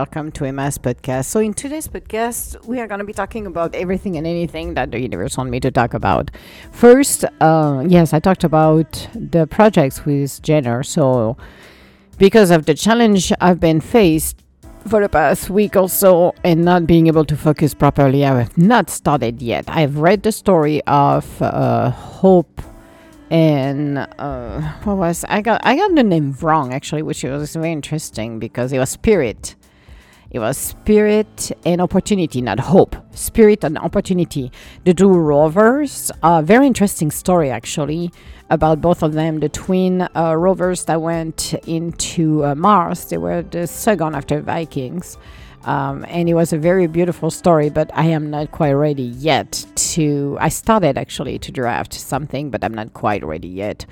welcome to Emma's podcast. So, in today's podcast, we are going to be talking about everything and anything that the universe wants me to talk about. First, uh, yes, I talked about the projects with Jenner. So, because of the challenge I've been faced for the past week or so and not being able to focus properly, I have not started yet. I've read the story of uh, Hope and uh, what was I got I got the name wrong actually, which was very interesting because it was spirit. It was spirit and opportunity, not hope. Spirit and opportunity. The two rovers. A very interesting story actually about both of them. The twin uh, rovers that went into uh, Mars. They were the second after Vikings. Um, and it was a very beautiful story, but I am not quite ready yet to. I started actually to draft something, but I'm not quite ready yet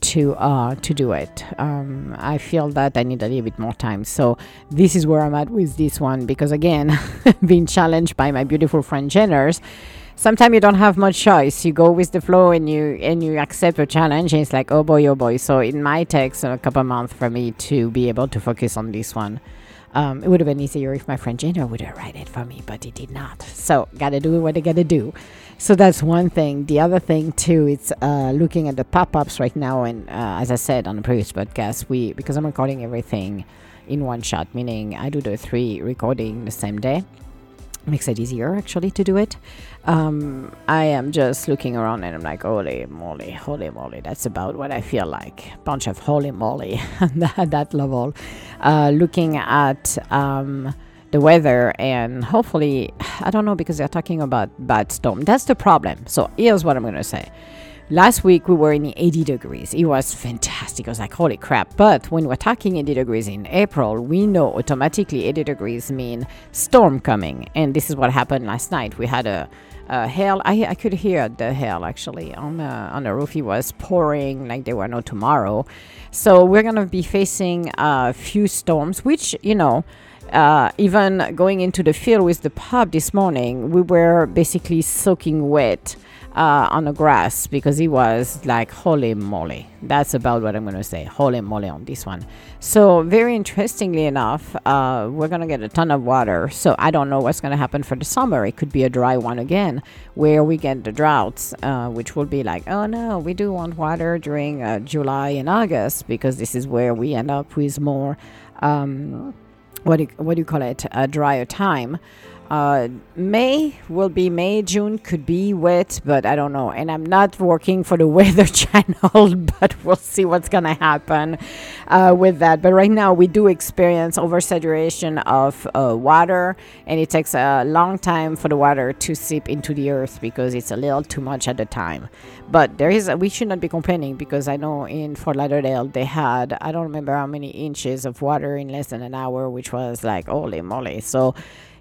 to uh, to do it. Um, I feel that I need a little bit more time. So this is where I'm at with this one because again, being challenged by my beautiful friend Jenners. Sometimes you don't have much choice. You go with the flow and you and you accept a challenge, and it's like oh boy, oh boy. So it might take a couple months for me to be able to focus on this one. Um, it would have been easier if my friend Jenner would have write it for me, but he did not. So gotta do what I gotta do. So that's one thing. The other thing too, it's uh, looking at the pop-ups right now, and uh, as I said on the previous podcast, we because I'm recording everything in one shot, meaning I do the three recording the same day makes it easier actually to do it. Um, I am just looking around and I'm like, holy moly, holy moly, that's about what I feel like. Bunch of holy moly at that level. Uh, looking at um, the weather and hopefully, I don't know because they're talking about bad storm. That's the problem. So here's what I'm going to say. Last week we were in 80 degrees. It was fantastic. I was like, holy crap. But when we're talking 80 degrees in April, we know automatically 80 degrees mean storm coming. And this is what happened last night. We had a, a hail. I, I could hear the hail actually on the, on the roof. It was pouring like there were no tomorrow. So we're going to be facing a few storms, which, you know, uh, even going into the field with the pub this morning, we were basically soaking wet uh, on the grass because he was like holy moly. That's about what i'm going to say. Holy moly on this one. So very interestingly enough uh, we're going to get a ton of water. So i don't know what's going to happen for the summer. It could be a dry one again where we get the droughts uh, which will be like oh no we do want water during uh, july and august because this is where we end up with more um, what do you, what do you call it a drier time uh, May will be May, June could be wet, but I don't know. And I'm not working for the Weather Channel, but we'll see what's gonna happen uh, with that. But right now, we do experience oversaturation of uh, water, and it takes a long time for the water to seep into the earth because it's a little too much at the time. But there is, a, we should not be complaining because I know in Fort Lauderdale they had, I don't remember how many inches of water in less than an hour, which was like holy moly. So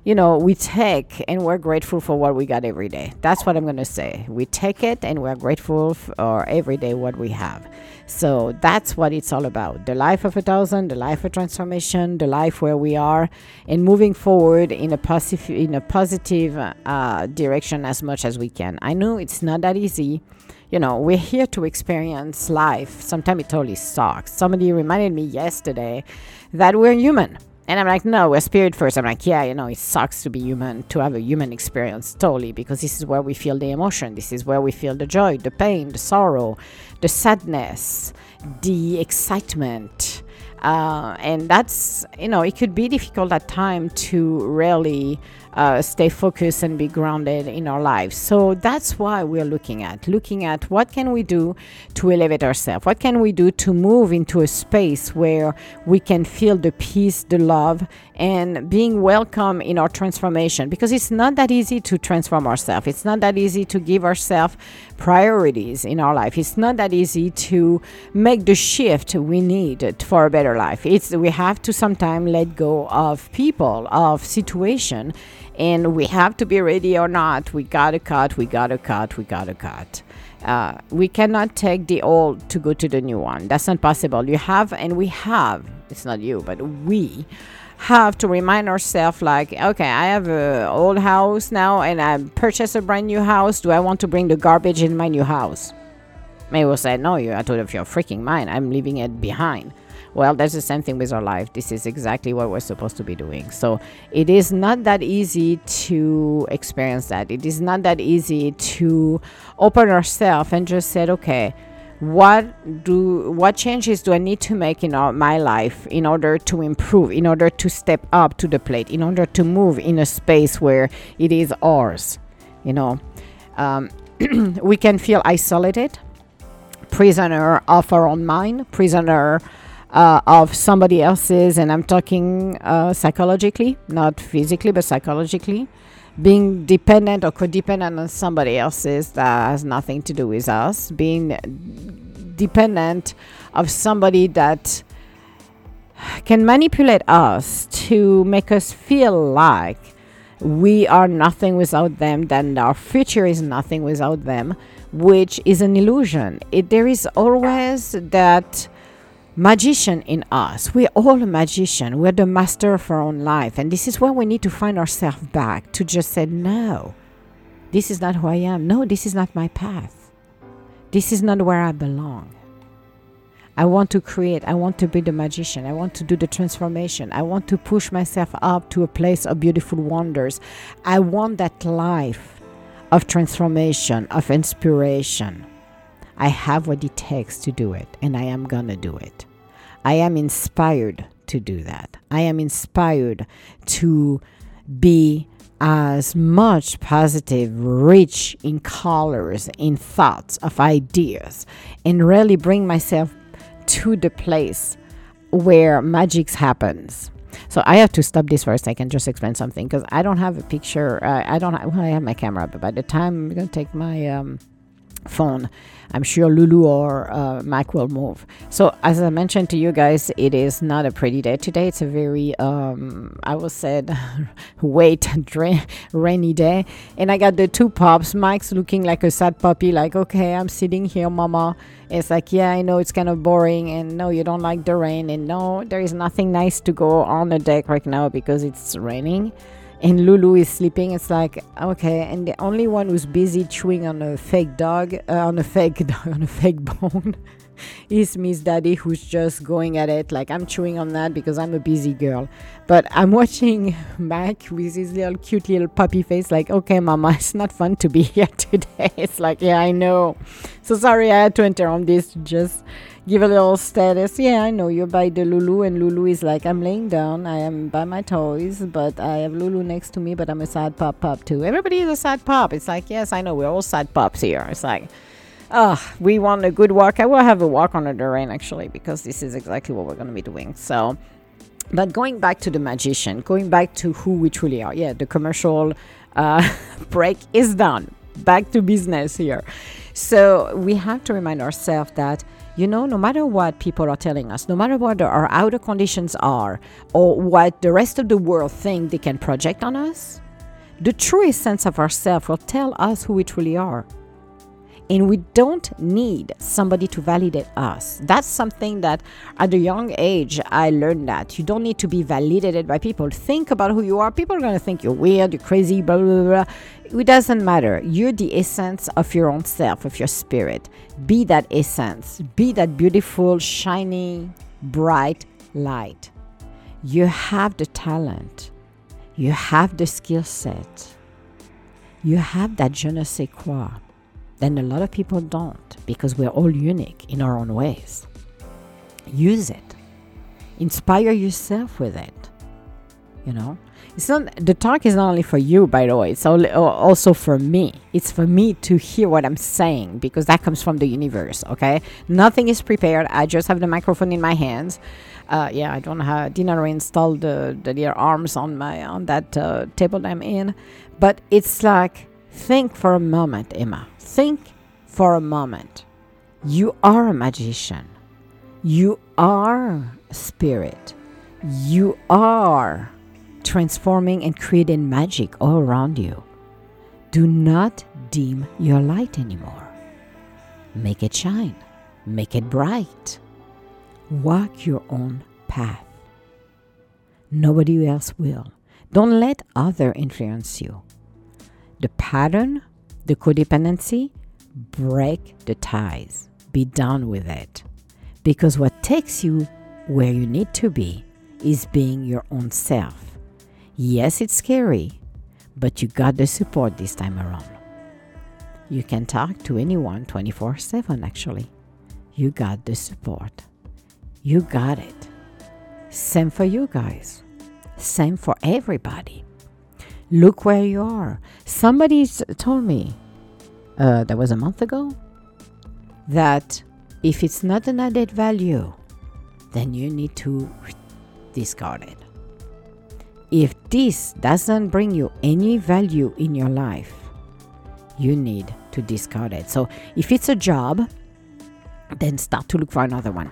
you know, we take and we're grateful for what we got every day. That's what I'm going to say. We take it and we're grateful for every day what we have. So that's what it's all about. The life of a thousand, the life of transformation, the life where we are, and moving forward in a positive in a positive uh, direction as much as we can. I know it's not that easy. You know, we're here to experience life. Sometimes it totally sucks. Somebody reminded me yesterday that we're human and I'm like, no, we're spirit first. I'm like, yeah, you know, it sucks to be human, to have a human experience, totally, because this is where we feel the emotion. This is where we feel the joy, the pain, the sorrow, the sadness, the excitement. Uh, and that's, you know, it could be difficult at time to really uh, stay focused and be grounded in our lives. So that's why we're looking at looking at what can we do to elevate ourselves. What can we do to move into a space where we can feel the peace, the love, and being welcome in our transformation. Because it's not that easy to transform ourselves. It's not that easy to give ourselves priorities in our life. It's not that easy to make the shift we need for a better life. It's we have to sometimes let go of people, of situation and we have to be ready or not. We gotta cut, we gotta cut, we gotta cut. Uh, we cannot take the old to go to the new one. That's not possible. You have, and we have, it's not you, but we have to remind ourselves like okay i have a old house now and i purchase a brand new house do i want to bring the garbage in my new house May will say no you're out of your freaking mind i'm leaving it behind well that's the same thing with our life. This is exactly what we're supposed to be doing. So it is not that easy to experience that. It is not that easy to open ourselves and just said okay what do what changes do I need to make in my life in order to improve, in order to step up to the plate, in order to move in a space where it is ours. You know, um, we can feel isolated, prisoner of our own mind, prisoner uh, of somebody else's, and I'm talking uh, psychologically, not physically, but psychologically. Being dependent or codependent on somebody else's that has nothing to do with us. Being dependent of somebody that can manipulate us to make us feel like we are nothing without them, then our future is nothing without them, which is an illusion. It, there is always that magician in us. We're all a magician. We're the master of our own life. And this is where we need to find ourselves back to just say, no, this is not who I am. No, this is not my path. This is not where I belong. I want to create. I want to be the magician. I want to do the transformation. I want to push myself up to a place of beautiful wonders. I want that life of transformation, of inspiration. I have what it takes to do it, and I am going to do it. I am inspired to do that. I am inspired to be as much positive, rich in colors, in thoughts, of ideas, and really bring myself to the place where magic happens. So I have to stop this for a second, just explain something because I don't have a picture. Uh, I don't. Have, well, I have my camera, but by the time I'm gonna take my um, phone. I'm sure Lulu or uh, Mac will move. So, as I mentioned to you guys, it is not a pretty day today. It's a very, um, I will say, wait, dra- rainy day. And I got the two pups. Mike's looking like a sad puppy, like, okay, I'm sitting here, mama. It's like, yeah, I know it's kind of boring. And no, you don't like the rain. And no, there is nothing nice to go on the deck right now because it's raining and Lulu is sleeping. It's like okay, and the only one who's busy chewing on a fake dog, uh, on a fake dog, on a fake bone, is Miss Daddy, who's just going at it. Like I'm chewing on that because I'm a busy girl. But I'm watching Mac with his little cute little puppy face. Like okay, Mama, it's not fun to be here today. It's like yeah, I know. So sorry, I had to interrupt this to just give a little status. Yeah, I know you're by the Lulu, and Lulu is like, I'm laying down, I am by my toys, but I have Lulu next to me, but I'm a sad pop pop too. Everybody is a sad pop. It's like, yes, I know, we're all sad pops here. It's like, oh, we want a good walk. I will have a walk under the rain actually, because this is exactly what we're going to be doing. So, but going back to the magician, going back to who we truly are. Yeah, the commercial uh, break is done. Back to business here. So we have to remind ourselves that you know, no matter what people are telling us, no matter what our outer conditions are, or what the rest of the world think they can project on us, the true essence of ourselves will tell us who we truly are. And we don't need somebody to validate us. That's something that at a young age I learned that. You don't need to be validated by people. Think about who you are. People are going to think you're weird, you're crazy, blah, blah, blah. It doesn't matter. You're the essence of your own self, of your spirit. Be that essence. Be that beautiful, shiny, bright light. You have the talent. You have the skill set. You have that je ne sais quoi then a lot of people don't because we're all unique in our own ways. Use it. Inspire yourself with it. You know, it's not the talk is not only for you, by the way. It's also for me. It's for me to hear what I'm saying because that comes from the universe. Okay, nothing is prepared. I just have the microphone in my hands. Uh, yeah, I don't have didn't reinstall the the their arms on my on that uh, table I'm in, but it's like think for a moment, Emma think for a moment. You are a magician. You are spirit. You are transforming and creating magic all around you. Do not dim your light anymore. Make it shine. Make it bright. Walk your own path. Nobody else will. Don't let other influence you. The pattern, the codependency, break the ties. Be done with it. Because what takes you where you need to be is being your own self. Yes, it's scary, but you got the support this time around. You can talk to anyone 24 7, actually. You got the support. You got it. Same for you guys. Same for everybody. Look where you are. Somebody told me, uh, that was a month ago, that if it's not an added value, then you need to discard it. If this doesn't bring you any value in your life, you need to discard it. So if it's a job, then start to look for another one.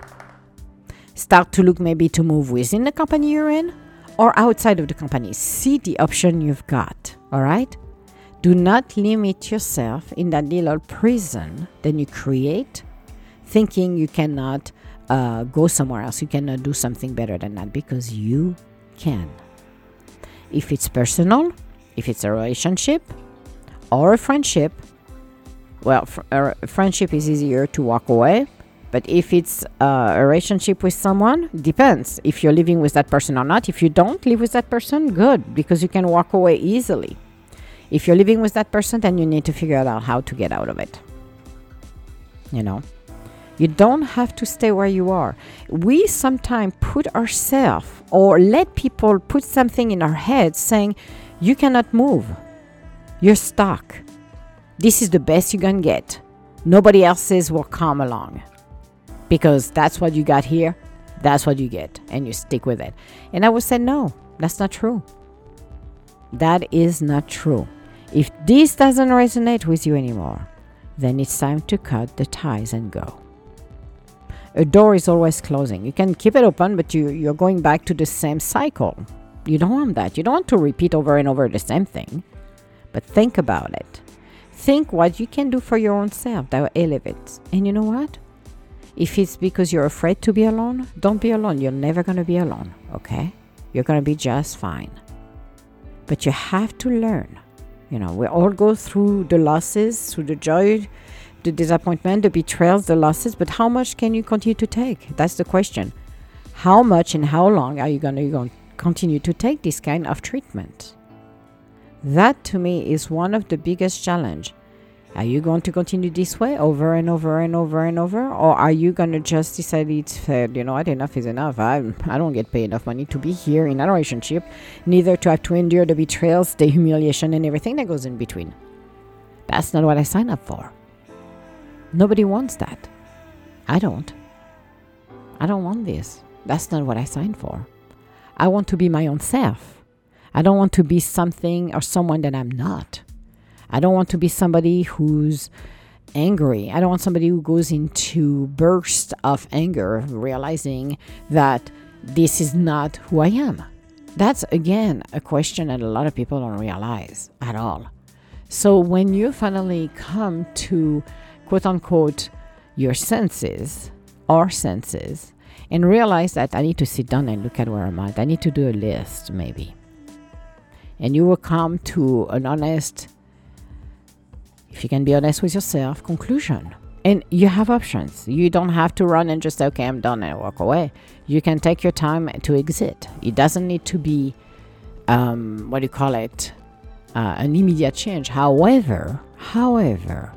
Start to look maybe to move within the company you're in or outside of the company. See the option you've got, all right? Do not limit yourself in that little prison that you create, thinking you cannot uh, go somewhere else, you cannot do something better than that because you can. If it's personal, if it's a relationship or a friendship, well, fr- a friendship is easier to walk away. But if it's uh, a relationship with someone, depends if you're living with that person or not. If you don't live with that person, good, because you can walk away easily. If you're living with that person, then you need to figure out how to get out of it. You know? You don't have to stay where you are. We sometimes put ourselves or let people put something in our heads saying, you cannot move. You're stuck. This is the best you can get. Nobody else's will come along. Because that's what you got here, that's what you get, and you stick with it. And I would say, no, that's not true. That is not true. If this doesn't resonate with you anymore, then it's time to cut the ties and go a door is always closing. You can keep it open, but you, you're going back to the same cycle. You don't want that. You don't want to repeat over and over the same thing. But think about it. Think what you can do for your own self that will elevate. And you know what? If it's because you're afraid to be alone, don't be alone. You're never going to be alone, okay? You're going to be just fine. But you have to learn. You know, we all go through the losses, through the joy, the disappointment, the betrayals, the losses, but how much can you continue to take? That's the question. How much and how long are you going to continue to take this kind of treatment? That to me is one of the biggest challenge. Are you going to continue this way over and over and over and over? Or are you going to just decide it's fair, you know what, enough is enough. I, I don't get paid enough money to be here in a relationship, neither to have to endure the betrayals, the humiliation, and everything that goes in between. That's not what I signed up for. Nobody wants that. I don't. I don't want this. That's not what I signed for. I want to be my own self. I don't want to be something or someone that I'm not. I don't want to be somebody who's angry. I don't want somebody who goes into bursts of anger, realizing that this is not who I am. That's again a question that a lot of people don't realize at all. So when you finally come to quote unquote your senses, our senses, and realize that I need to sit down and look at where I'm at. I need to do a list, maybe. And you will come to an honest, if you can be honest with yourself, conclusion. And you have options. You don't have to run and just okay, I'm done and walk away. You can take your time to exit. It doesn't need to be, um, what do you call it, uh, an immediate change. However, however,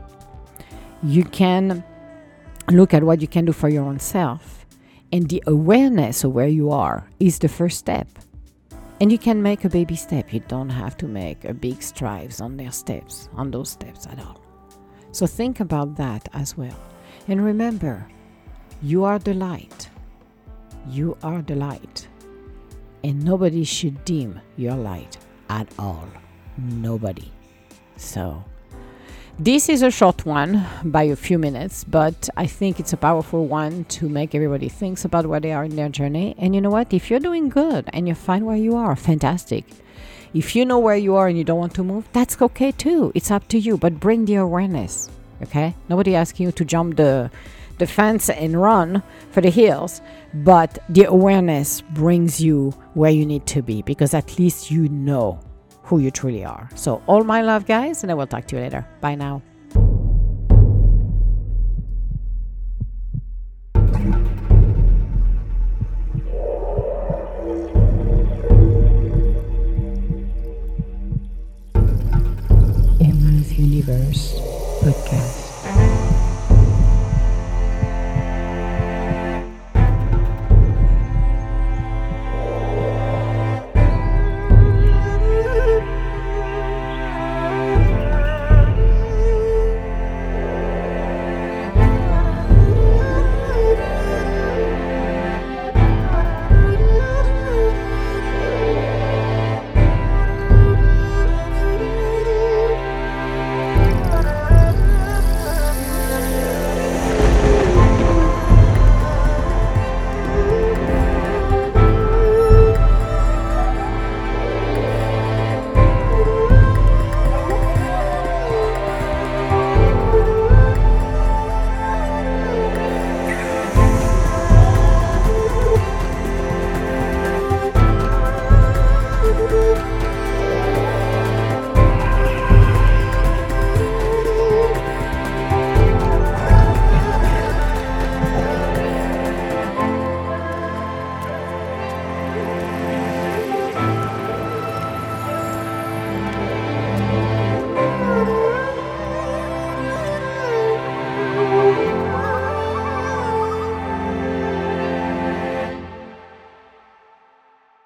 you can look at what you can do for your own self. And the awareness of where you are is the first step. And you can make a baby step. You don't have to make a big strides on their steps, on those steps at all. So think about that as well. And remember, you are the light. You are the light. And nobody should dim your light at all. Nobody. So this is a short one by a few minutes, but I think it's a powerful one to make everybody think about where they are in their journey. And you know what? If you're doing good and you find where you are, fantastic. If you know where you are and you don't want to move, that's okay too. It's up to you, but bring the awareness. Okay? Nobody asking you to jump the the fence and run for the hills, but the awareness brings you where you need to be because at least you know who you truly are. So, all my love, guys, and I will talk to you later. Bye now.